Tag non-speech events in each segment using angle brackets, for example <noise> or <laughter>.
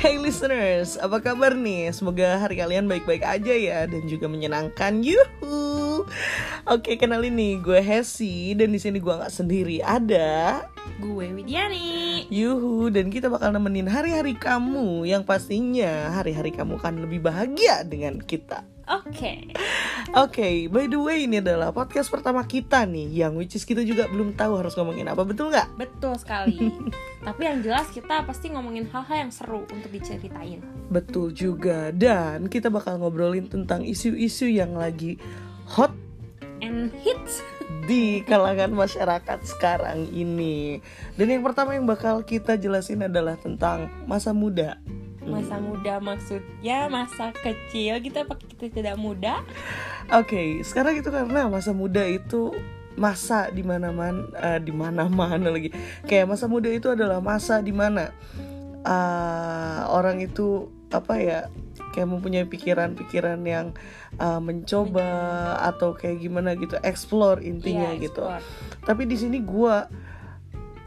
Hey listeners, apa kabar nih? Semoga hari kalian baik-baik aja ya dan juga menyenangkan. Yuhu. Oke, kenalin nih, gue Hesi dan di sini gue nggak sendiri. Ada Gue Widiani. Yuhu dan kita bakal nemenin hari-hari kamu yang pastinya hari-hari kamu akan lebih bahagia dengan kita. Oke. Oke, by the way ini adalah podcast pertama kita nih Yang which is kita juga belum tahu harus ngomongin apa, betul nggak? Betul sekali. <laughs> Tapi yang jelas kita pasti ngomongin hal-hal yang seru untuk diceritain. Betul juga Dan kita bakal ngobrolin tentang isu-isu yang lagi hot And hits. <laughs> di kalangan masyarakat sekarang ini Dan yang pertama yang bakal kita jelasin adalah tentang masa muda Masa muda maksudnya masa kecil kita pakai kita tidak muda. Oke, sekarang itu karena masa muda itu masa di mana mana di mana mana lagi. Kayak masa muda itu adalah masa di mana uh, orang itu apa ya kayak mempunyai pikiran-pikiran yang uh, mencoba atau kayak gimana gitu, explore intinya Iya, gitu. explore. Tapi di sini gua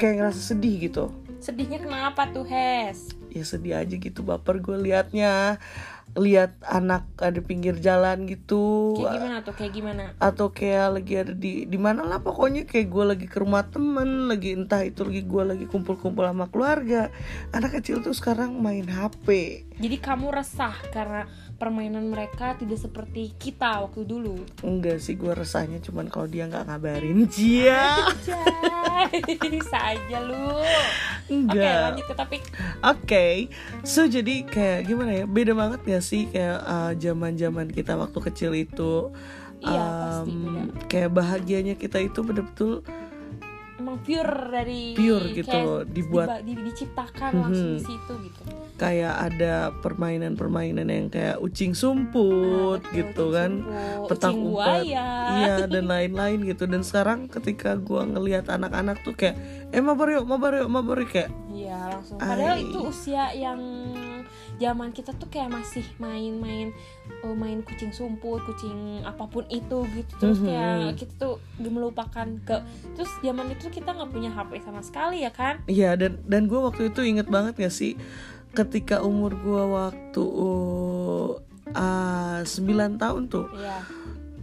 kayak ngerasa sedih gitu. Sedihnya kenapa tuh, Hes? Ya sedih aja gitu baper gue liatnya. Lihat anak ada pinggir jalan gitu. Kayak gimana tuh? Kayak gimana? atau kayak lagi ada di di mana lah pokoknya. Kayak gue lagi ke rumah temen lagi entah itu lagi gue lagi kumpul-kumpul sama keluarga. Anak kecil tuh sekarang main HP Jadi kamu resah karena permainan mereka tidak seperti kita waktu dulu. enggak sih gue resahnya cuman kalau dia nggak ngabarin dia bisa aja lu. Oke, enggak lanjut ke topik. Oke, so jadi kayak gimana ya? Beda banget gak sih kayak zaman zaman kita waktu kecil itu? Iya, pasti um, beda. Kayak bahagianya kita itu betul-betul Emang pure dari Pure gitu kayak loh, dibuat- di- diciptakan langsung Mhm. di situ gitu. kayak ada permainan-permainan yang kayak ucing sumput Nah, betul, gitu ucing kan, sumput, ucing umpet, iya dan <laughs> lain-lain gitu. Dan sekarang ketika gua ngelihat anak-anak tuh kayak, eh mabar yuk, mabar yuk, mabar yuk kayak, Iya langsung. Padahal Ai. itu usia yang zaman kita tuh kayak masih main-main oh, main kucing sumput, kucing apa pun itu gitu. Terus Mhm. kayak kita tuh melupakan ke terus zaman itu kita nggak punya HP sama sekali ya kan? Iya dan dan gue waktu itu inget banget gak sih ketika umur gue waktu uh, 9 tahun tuh Iya.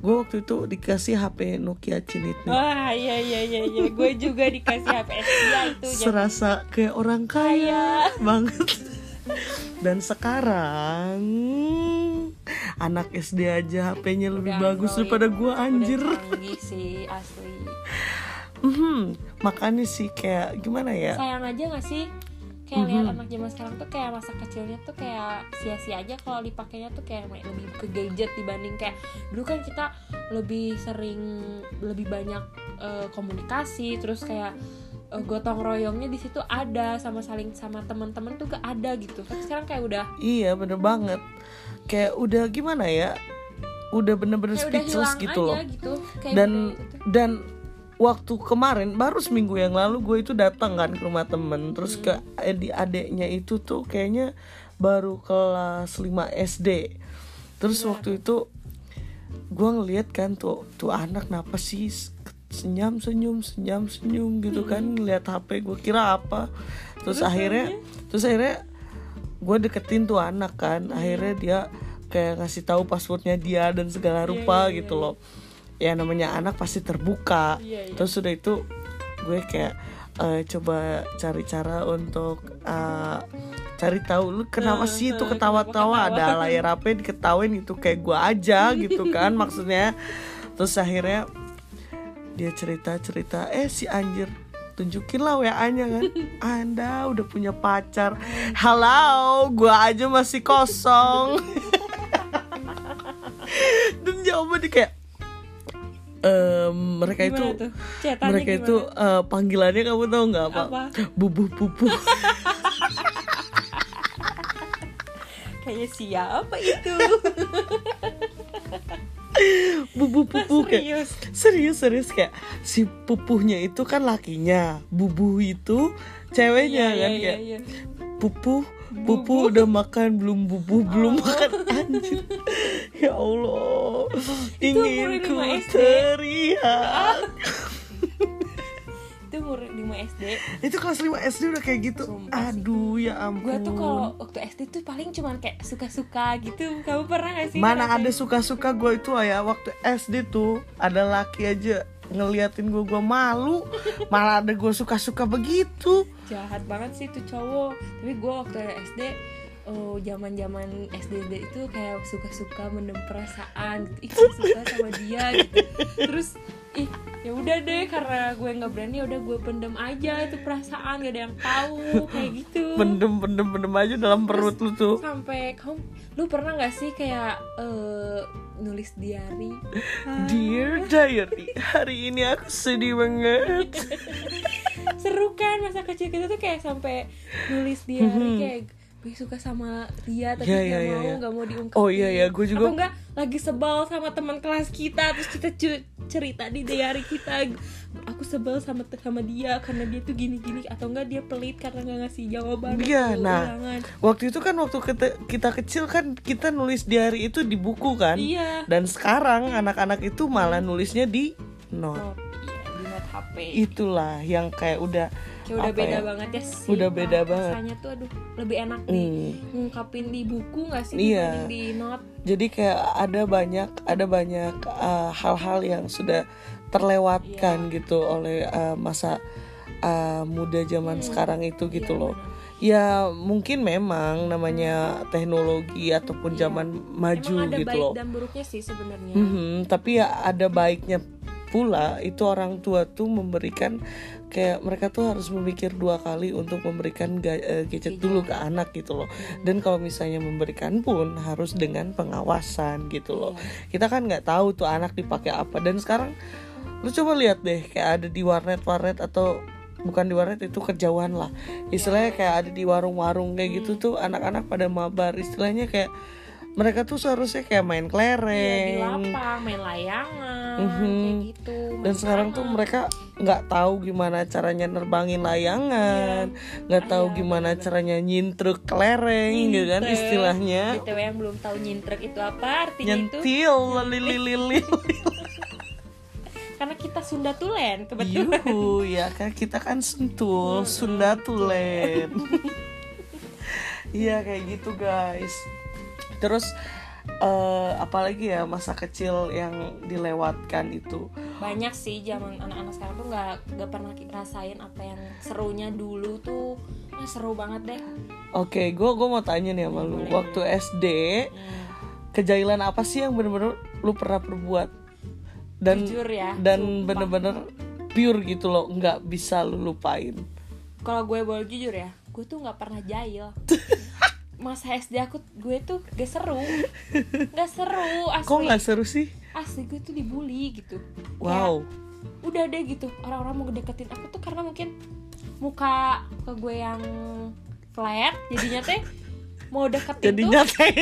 Gue waktu itu dikasih HP Nokia Cinit nih. Wah iya iya iya iya. Gue juga dikasih HP Dia itu serasa kayak orang kaya banget. <laughs> Dan sekarang anak SD aja HP-nya lebih Udah bagus daripada gue anjir. Udah sih asli. Mhm, makanya sih kayak gimana ya? Sayang aja gak sih kayak lihat Mhm. anak zaman sekarang tuh kayak masa kecilnya tuh kayak sia-sia aja kalau dipakainya tuh kayak lebih ke gadget dibanding kayak dulu kan kita lebih sering lebih banyak eh, komunikasi terus kayak eh, gotong royongnya di situ ada sama saling sama teman-teman tuh gak ada gitu. Tapi sekarang kayak udah iya bener banget. Kayak udah gimana ya? Udah bener-bener kayak speechless gitu loh. gitu. Kayak dan budaya itu tuh. dan waktu kemarin baru seminggu yang lalu gue itu datang kan ke rumah temen. Terus ke adik adeknya itu tuh kayaknya baru kelas 5 SD terus waktu itu gue ngeliat kan tuh tuh anak kenapa sih senyum senyum senyum senyum gitu kan ngeliat HP gue kira apa. Terus, akhirnya terus akhirnya gue deketin tuh anak kan. Akhirnya dia kayak ngasih tahu passwordnya dia dan segala rupa gitu loh ya namanya anak pasti terbuka. Iya, iya. terus sudah itu gue kayak eh, coba cari cara untuk eh, cari tahu lu kenapa sih itu ketawa-tawa? ada layar HP diketawain itu kayak gue aja gitu kan maksudnya. Terus akhirnya dia cerita cerita eh si anjir tunjukin lah WA-nya kan. Anda udah punya pacar. Halo gua aja masih kosong. <laughs> Dan jawabannya kayak mereka itu tuh? Mereka gimana? itu eh, panggilannya kamu tahu nggak apa? Apa? Bubuh pupu. <laughs> kayak siapa itu <laughs> Bubuh pupu kayak serius serius serius kayak si pupuhnya itu kan lakinya, bubuh itu ceweknya Iya, kan iya, kayak iya, iya. pupu pupu udah makan belum bubuh belum makan. Anjir. Ya Allah. Ingin ku teriak. Itu umur 5 SD itu kelas 5 SD udah kayak gitu. Sumpah sih. aduh ya ampun. Gue tuh kalau waktu SD tuh paling cuman kayak suka-suka gitu. Kamu pernah gak sih mana ada suka-suka gue itu ya waktu SD tuh ada laki aja ngeliatin gue gue malu. Malah ada gue suka-suka begitu. Jahat banget sih tuh cowok. Tapi gue waktu SD oh zaman zaman SD itu kayak suka-suka mendem perasaan. Gitu ih suka sama dia gitu. Terus ih ya udah deh karena gue nggak berani ya udah gue pendem aja itu perasaan gak ada yang tahu kayak gitu. <laughs> Pendem pendem pendem aja dalam perut lu tuh. Sampai kamu lu pernah nggak sih kayak eh, nulis diary? <laughs> Dear diary hari ini aku sedih banget. <laughs> Seru kan masa kecil kita tuh kayak sampai nulis diary kayak gue suka sama dia tapi nggak iya, iya, mau nggak mau diungkapin. Oh, iya, iya, gue juga- apa enggak lagi sebel sama teman kelas kita terus kita cerita di diary kita. Aku sebel sama sama dia karena dia tuh gini gini atau enggak dia pelit karena nggak ngasih jawaban Iya, waktu nah. ulangan. waktu itu kan waktu kita, kita kecil kan kita nulis diary itu di buku kan? Iya. Dan sekarang anak-anak itu malah nulisnya di note oh, iya di note HP itulah yang kayak udah kayak udah beda ya? banget ya sih Udah beda banget. rasanya tuh aduh lebih enak di Hmm. ngungkapin di buku nggak sih Iya. di note jadi kayak ada banyak ada banyak uh, hal-hal yang sudah terlewatkan Iya. gitu oleh uh, masa uh, muda zaman sekarang itu gitu Iya, loh ya mungkin memang namanya teknologi ataupun zaman maju Iya. Ada gitu baik loh dan buruknya sih sebenarnya Mhm, tapi ya ada baiknya pula itu orang tua tuh memberikan kayak mereka tuh harus memikir dua kali untuk memberikan eh, gadget dulu ke anak gitu loh. Dan kalau misalnya memberikan pun harus dengan pengawasan gitu loh. Kita kan nggak tahu tuh anak dipakai apa. Dan sekarang lu coba lihat deh kayak ada di warnet warnet atau bukan di warnet itu kejauhan lah. Istilahnya kayak ada di warung-warung kayak gitu tuh anak-anak pada mabar. Istilahnya kayak mereka tuh seharusnya kayak main Iya, di kelereng lapang main layangan Mhm. kayak gitu dan sekarang tuh mereka nggak tahu gimana caranya nerbangin layangan nggak tahu Iya, gimana caranya nyintruk kelereng gitu kan istilahnya. BTW yang belum tahu nyintrek itu apa artinya itu? Nyentil lili lili karena kita Sunda Tulen kebetulan. Yuhu ya kan kita kan sentul Sunda Tulen. <laughs> Iya kayak gitu guys. Terus eh, apalagi ya masa kecil yang dilewatkan itu. Banyak sih zaman anak-anak sekarang tuh nggak nggak pernah rasain apa yang serunya dulu tuh. Wah, seru banget deh. Oke gue gua mau tanya nih sama lu. Waktu SD Hmm. Kejailan apa sih yang bener-bener lu pernah perbuat? Dan jujur ya dan bener-bener pure gitu loh nggak bisa lu lupain. Kalau gue boleh jujur ya gue tuh nggak pernah jahil <laughs> masa SD aku gue tuh gak seru. <laughs> Gak seru asli. Kok nggak seru sih? asli gue tuh dibully gitu. Wow. Kayak, udah deh gitu orang-orang mau ngedeketin aku tuh karena mungkin muka ke gue yang flat jadinya teh mau deketin Jadinya tuh teh.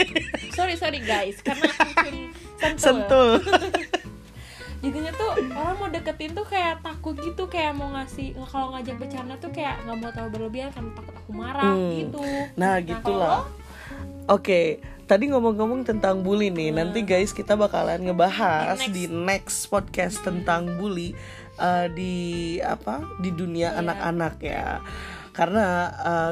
Sorry sorry guys karena mungkin <laughs> sentul, sentul. <laughs> Jadinya tuh orang mau deketin tuh kayak takut gitu kayak mau ngasih kalau ngajak bercanda tuh kayak nggak mau terlalu berlebihan karena takut aku marah Hmm. gitu Nah gitulah Oke Tadi ngomong-ngomong tentang bully nih Nanti guys kita bakalan ngebahas Di next. Di next podcast tentang bully eh, Di apa Di dunia Iya. anak-anak ya Karena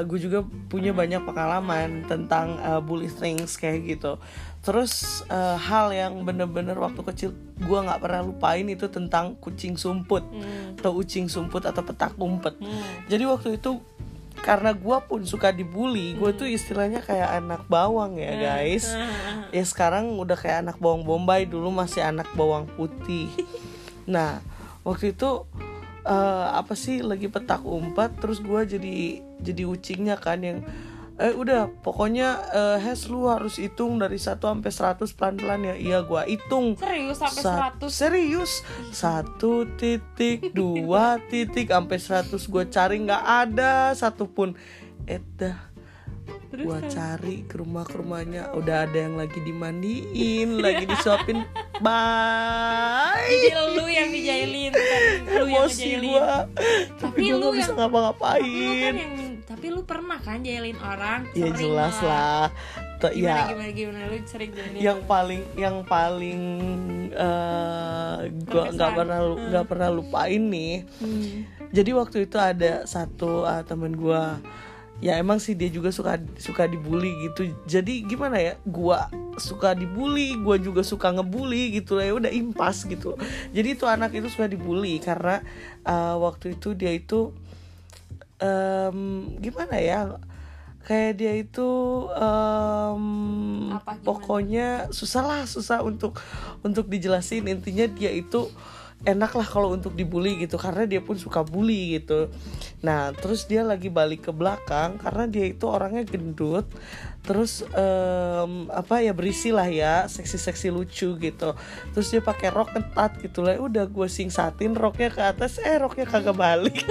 gue juga punya banyak pengalaman Tentang eh, bully things kayak gitu Terus eh, hal yang bener-bener waktu kecil gue nggak pernah lupain itu tentang kucing sumput Hmm. atau ucing sumput atau petak umpet. Hmm. Jadi waktu itu karena gue pun suka dibully, gue tuh istilahnya kayak anak bawang ya guys. Hmm. Ya sekarang udah kayak anak bawang bombay, dulu masih anak bawang putih. Nah waktu itu eh, apa sih lagi petak umpet, terus gue jadi jadi ucingnya kan yang eh udah pokoknya eh, Hes lu harus hitung dari 1 sampai 100 pelan-pelan ya. Iya gua hitung. serius sampai Sa- 100 serius. Satu titik dua titik sampai 100 gue cari nggak ada satupun. Edah Terus kan? cari ke rumah ke rumahnya udah ada yang lagi dimandiin lagi disuapin. <laughs> Bye. Jadi lu yang dijailin bukan lu yang emosi ngejailin. gue Tapi tapi gue lu bisa yang- tapi lu kan ngapa-ngapain yang tapi lu pernah kan jailin orang ya jelas lah. Tuh, gimana ya. gimana gimana? Lu sering jailin yang paling yang paling gue nggak pernah nggak pernah lupain nih. Hmm. jadi waktu itu ada satu uh, temen gue ya emang sih dia juga suka suka dibully gitu. Jadi gimana ya? Gua suka dibully gua juga suka ngebully gitu ya udah impas gitu. Jadi itu anak itu suka dibully karena uh, waktu itu dia itu um, gimana ya? Kayak dia itu um, Apa, gimana? pokoknya susah lah susah untuk untuk dijelasin. Intinya dia itu enak lah kalau untuk dibully gitu karena dia pun suka bully gitu. Nah terus dia lagi balik ke belakang karena dia itu orangnya gendut. Terus em, apa ya berisi lah ya seksi-seksi lucu gitu. Terus dia pakai rok ketat gitu lah. Udah gue singsatin roknya ke atas. Eh roknya kagak balik <laughs>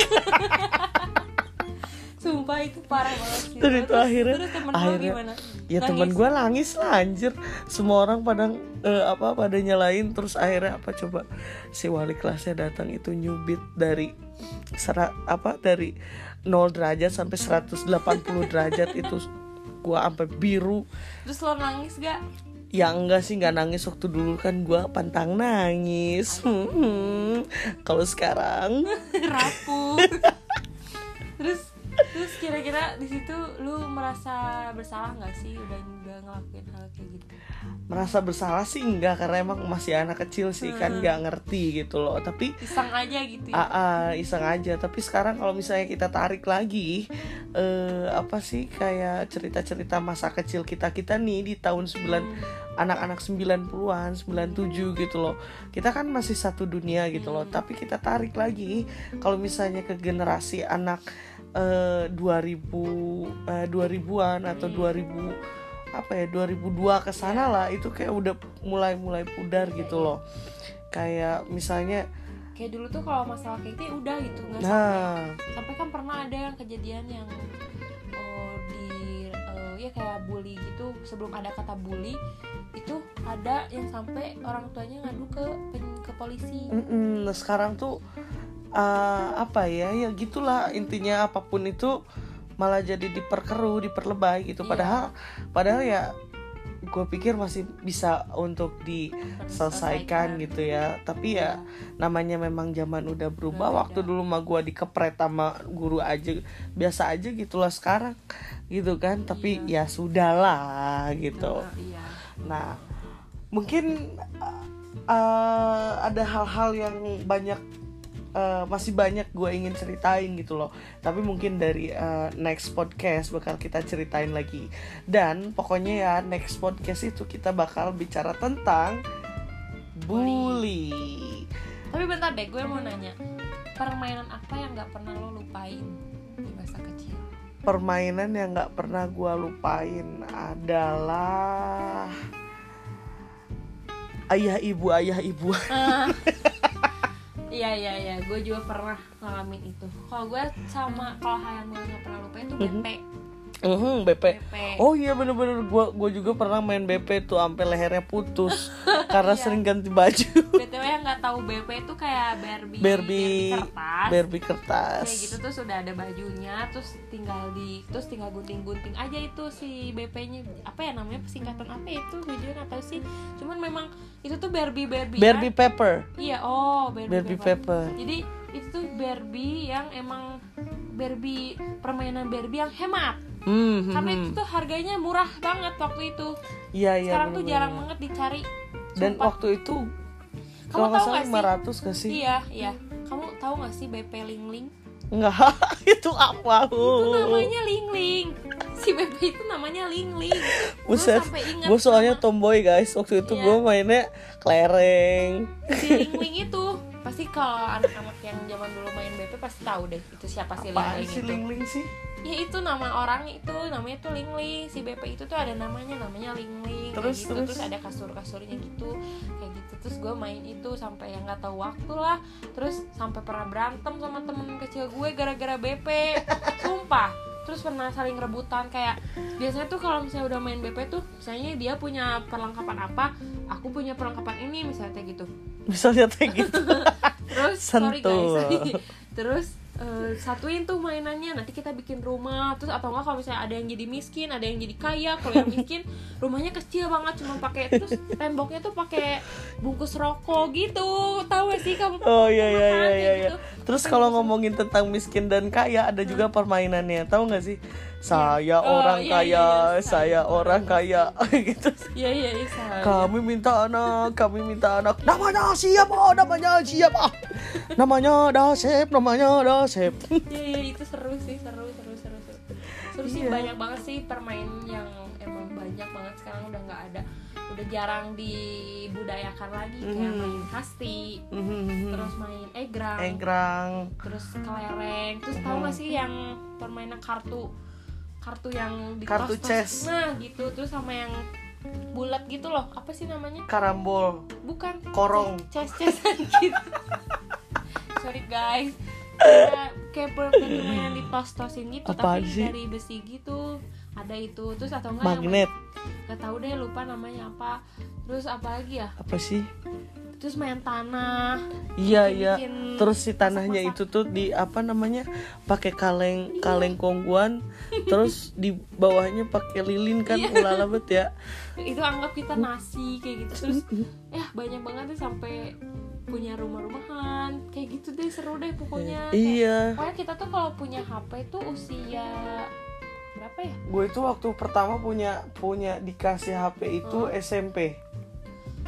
sumpah itu parah banget sih. Terus itu akhirnya- terus temen akhirnya- gimana? ya teman gue nangis lah anjir. Semua orang pada eh, apa pada nyalain. Terus akhirnya apa coba? Si wali kelasnya datang itu nyubit dari sera, apa dari 0 derajat sampai 180 derajat itu gua sampai biru. Terus lo nangis gak? Ya enggak sih nggak nangis. Waktu dulu kan gua pantang nangis. Hmm, <laughs> kalau sekarang <laughs> rapuh. <laughs> Terus terus kira-kira di situ lu merasa bersalah nggak sih? Udah udah ngelakuin hal kayak gitu? Merasa bersalah sih enggak karena emang masih anak kecil sih kan nggak ngerti gitu loh. Tapi iseng aja gitu ya? Ah, ah, iseng aja. Tapi sekarang kalau misalnya kita tarik lagi eh apa sih kayak cerita-cerita masa kecil kita kita nih di tahun 9 anak-anak 90-an 97 gitu loh. Kita kan masih satu dunia gitu loh. Tapi kita tarik lagi kalau misalnya ke generasi anak eh 2000 eh, 2000-an atau 2000 apa ya 2002 ke sana lah itu kayak udah mulai-mulai pudar gitu loh. Kayak misalnya kayak dulu tuh kalau masalah kayak gitu ya udah gitu nggak sampai nah. sampai. Kan pernah ada yang kejadian yang oh, di eh, ya kayak bully gitu. Sebelum ada kata bully itu ada yang sampai orang tuanya ngadu ke ke polisi. Mm-mm, nah, sekarang tuh uh, apa ya ya gitulah intinya apa pun itu malah jadi diperkeruh diperlebay gitu. Iya. padahal padahal ya gue pikir masih bisa untuk diselesaikan gitu ya. Tapi ya namanya memang zaman udah berubah. Waktu dulu mah gue dikepret sama guru aja biasa aja gitulah sekarang gitu kan. Tapi ya sudahlah gitu. Nah, iya. Nah, mungkin uh, ada hal-hal yang banyak uh, masih banyak gue ingin ceritain gitu loh. Tapi mungkin dari uh, next podcast bakal kita ceritain lagi. Dan pokoknya ya next podcast itu kita bakal bicara tentang bully. tapi bentar deh gue mau nanya permainan apa yang nggak pernah lo lupain di masa kecil Permainan yang nggak pernah gue lupain adalah ayah ibu ayah ibu. Ah. <laughs> Iya iya iya, gue juga pernah ngalamin itu. Kalau gue sama kalau hal yang gue nggak pernah lupain itu BP. Mhm, BP. BP. Oh iya bener-bener gue gue juga pernah main BP tuh sampai lehernya putus <laughs> karena Iya. sering ganti baju. <laughs> nggak tahu BP itu kayak Barbie, Barbie kertas. Barbie kertas. Kayak gitu tuh sudah ada bajunya, terus tinggal di terus tinggal gunting-gunting aja itu si BP-nya apa ya namanya singkatan apa ya itu gue tahu sih. Cuman memang itu tuh Barbie Barbie. Barbie Pepper. Iya, oh Barbie, Barbie Pepper. Pepper. Jadi itu tuh Barbie yang emang Barbie permainan Barbie yang hemat. Hmm, hmm, Karena hmm. itu tuh harganya murah banget waktu itu. Iya iya. Sekarang tuh bener-bener. jarang banget dicari. Dan Sumpah. waktu itu Kamu nggak tahu nggak 500 sih? gak sih? Iya, iya. Kamu tahu gak sih BP Ling Ling? Enggak, <laughs> itu apa? Itu namanya Ling Ling. Si BP itu namanya Ling Ling. Buset, gue soalnya sama tomboy guys Waktu itu Iya. gue mainnya kelereng si Ling Ling itu. Pasti kalau anak-anak yang zaman dulu main BP pasti tahu deh itu siapa si Ling Apaan Ling sih itu. Ling Ling sih? Ya itu nama orang itu namanya tuh Ling Ling. Si BP itu tuh ada namanya namanya Ling Ling. Kayak Terus, gitu. terus? terus ada kasur-kasurnya gitu. Kayak gitu. Terus gue main itu sampai yang nggak tahu waktu lah. Terus sampai pernah berantem sama temen kecil gue gara-gara BP. <laughs> Sumpah. Terus pernah saling rebutan kayak biasanya tuh kalau misalnya udah main BP tuh misalnya dia punya perlengkapan apa, aku punya perlengkapan ini misalnya kayak gitu. Misalnya kayak gitu <laughs> Terus sorry guys. <laughs> terus eh, satuin tuh mainannya nanti kita bikin rumah terus atau enggak kalau misalnya ada yang jadi miskin ada yang jadi kaya kalau yang miskin <laughs> rumahnya kecil banget cuma pakai terus temboknya tuh pakai bungkus rokok gitu tahu gak sih kamu Oh iya iya iya iya. iya. gitu. Terus kalau ngomongin tentang miskin dan kaya ada juga permainannya. Tahu nggak sih? Saya Oh, orang iya, kaya, iya, iya. saya orang kaya <laughs> gitu. iya iya iya. Kami minta anak, kami minta anak. Namanya siapa? Namanya siapa? Namanya Dasep, namanya Dasep. Iya iya itu seru sih seru seru seru seru. Seru sih Iya. banyak banget sih permain yang emang banyak banget sekarang udah nggak ada udah jarang dibudayakan lagi kayak Mhm. main kasti terus main egrang Enggrang. terus kelereng terus tahu gak sih yang permainan kartu kartu yang di Kartu chess. nah gitu terus sama yang bulat gitu loh apa sih namanya Karambol. bukan Korong. chess chessan <laughs> gitu sorry guys kayak kayak per- kayak permainan di tos tosin gitu Apaan tapi sih? dari besi gitu ada itu terus atau enggak yang Magnet. nggak tahu deh lupa namanya apa terus apa lagi ya Apa sih? Terus main tanah Iya Bikin- iya. bikin Terus si tanahnya itu tuh di apa namanya? Pakai kaleng kaleng kongguan. terus di bawahnya pakai lilin kan Iya. ulala bet ya. itu anggap kita nasi kayak gitu terus ya banyak banget deh sampai punya rumah-rumahan kayak gitu deh seru deh pokoknya Kayak- Iya. pokoknya kita tuh kalau punya HP itu usia berapa ya Gue itu waktu pertama punya punya dikasih HP itu Hmm. SMP.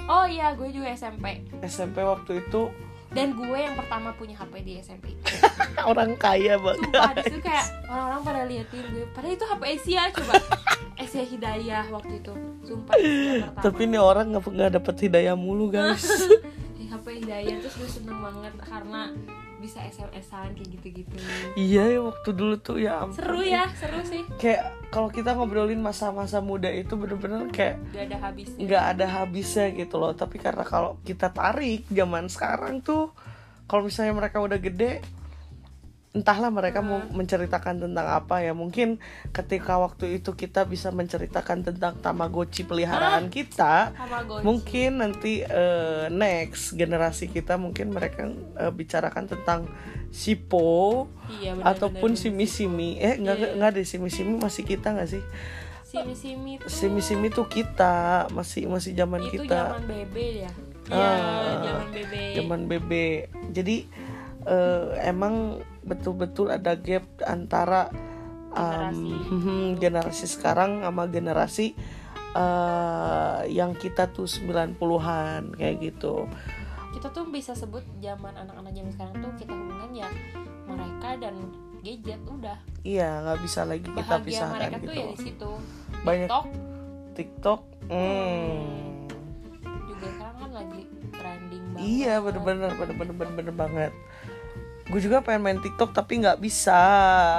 Oh iya gue juga SMP SMP waktu itu. Dan gue yang pertama punya HP di SMP <laughs> orang kaya banget. sumpah di situ kayak orang-orang pada liatin gue. Padahal itu HP Asia coba. <laughs> Asia Hidayah waktu itu. Sumpah pertama. Tapi ini orang nggak nggak dapet hidayah mulu guys. <laughs> HP Hidayah terus gue seneng banget karena bisa SMS-an kayak gitu-gitu iya ya waktu dulu tuh ya ampun. seru ya seru sih Kayak kalau kita ngobrolin masa-masa muda itu bener-bener kayak gak ada habisnya nggak ada habisnya gitu loh. Tapi karena kalau kita tarik zaman sekarang tuh, kalau misalnya mereka udah gede, entahlah mereka mau menceritakan tentang apa ya. Mungkin ketika waktu itu kita bisa menceritakan tentang Tamagotchi peliharaan kita. Tamagotchi. mungkin nanti eh, next generasi kita mungkin mereka eh, bicarakan tentang sipo iya bener, ataupun bener, simi simi eh nggak Iya. nggak deh simi simi masih kita nggak sih simi simi tuh simi tuh kita masih masih zaman itu kita zaman bebe ya Ah, Iya, zaman bebe zaman bebe jadi eh, emang betul-betul ada gap antara Generasi. um, <laughs> generasi sekarang sama generasi eh, yang kita tuh 90-an kayak gitu kita tuh bisa sebut zaman anak-anak zaman sekarang tuh kita hubungan ya mereka dan gadget udah Iya, nggak bisa lagi kita bahagia pisahkan mereka tuh gitu. ya di situ Banyak- TikTok TikTok, hmm. juga sekarang kan lagi trending banget iya bener-bener bener-bener bener-bener banget. Gue juga pengen main TikTok tapi nggak bisa.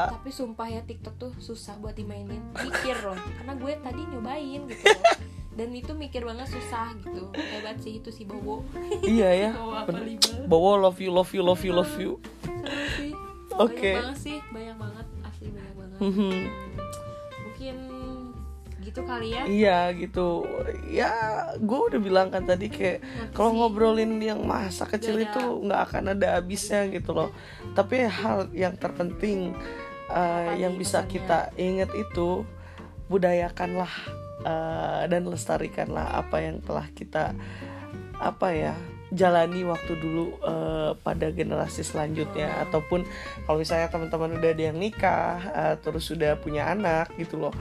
tapi sumpah ya TikTok tuh susah buat dimainin mikir loh karena gue tadi nyobain gitu loh. dan itu mikir banget susah gitu hebat sih itu si Bobo iya ya. <laughs> Bawa love you, love you, love you, love you. Oke. banyak banget sih banyak banget asli banyak banget Mhm. Gitu kali ya Iya gitu. Ya, gue udah bilang kan tadi kayak kalau ngobrolin yang masa kecil Nggak itu nggak akan ada habisnya gitu loh. Tapi hal yang terpenting uh, Apa yang bisa pesannya? kita ingat itu budayakanlah uh, dan lestarikanlah apa yang telah kita apa ya jalani waktu dulu uh, pada generasi selanjutnya Hmm. ataupun kalau misalnya teman-teman udah ada yang nikah uh, terus sudah punya anak gitu loh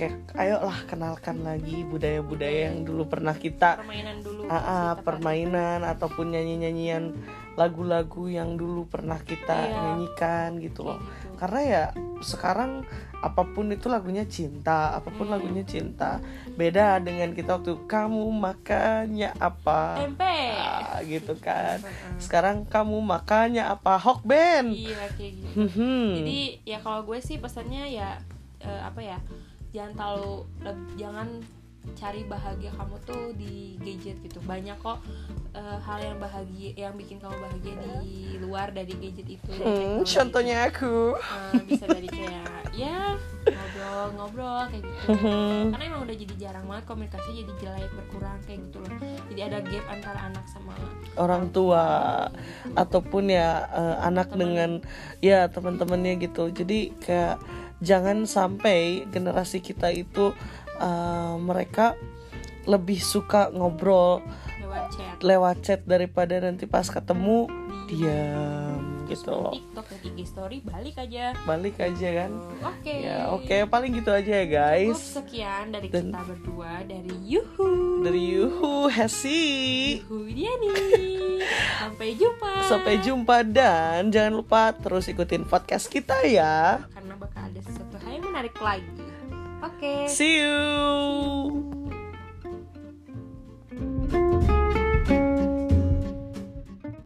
kayak ayolah kenalkan lagi budaya-budaya yang dulu pernah kita permainan dulu sih, tepatnya. permainan ataupun nyanyi-nyanyian lagu-lagu yang dulu pernah kita Iya. nyanyikan gitu loh gitu. karena ya sekarang apa pun itu lagunya cinta apa pun Hmm. lagunya cinta beda dengan kita waktu kamu makannya apa tempe Ah, gitu kan <laughs> sekarang kamu makannya apa hokben iya kayak gitu Hmm. jadi ya kalau gue sih pesannya ya eh, apa ya jangan terlalu jangan cari bahagia kamu tuh di gadget gitu banyak kok eh, hal yang bahagia yang bikin kamu bahagia di luar dari gadget itu Hmm, contohnya aku. Eh, bisa dari kayak ya ngobrol-ngobrol kayak gitu <laughs> Hmm. karena emang udah jadi jarang banget komunikasi jadi jelek berkurang kayak gitu loh jadi ada gap antara anak sama orang tua ataupun ya eh, anak Teman. dengan ya teman-temannya gitu jadi kayak jangan sampai generasi kita itu eh, mereka lebih suka ngobrol lewat chat. lewat chat daripada nanti pas ketemu di diam gitu loh. TikTok dan IG story balik aja. Balik aja kan? Oke. Ya oke paling gitu aja ya Cukup guys sekian dari Dan- kita berdua dari Yuhu. Dari Yuhu Hesi. Yuhu Diani <laughs> sampai jumpa. Sampai jumpa dan jangan lupa terus ikutin podcast kita ya. Karena bakal ada sesuatu hal yang menarik lagi Oke. Okay. See you. See you.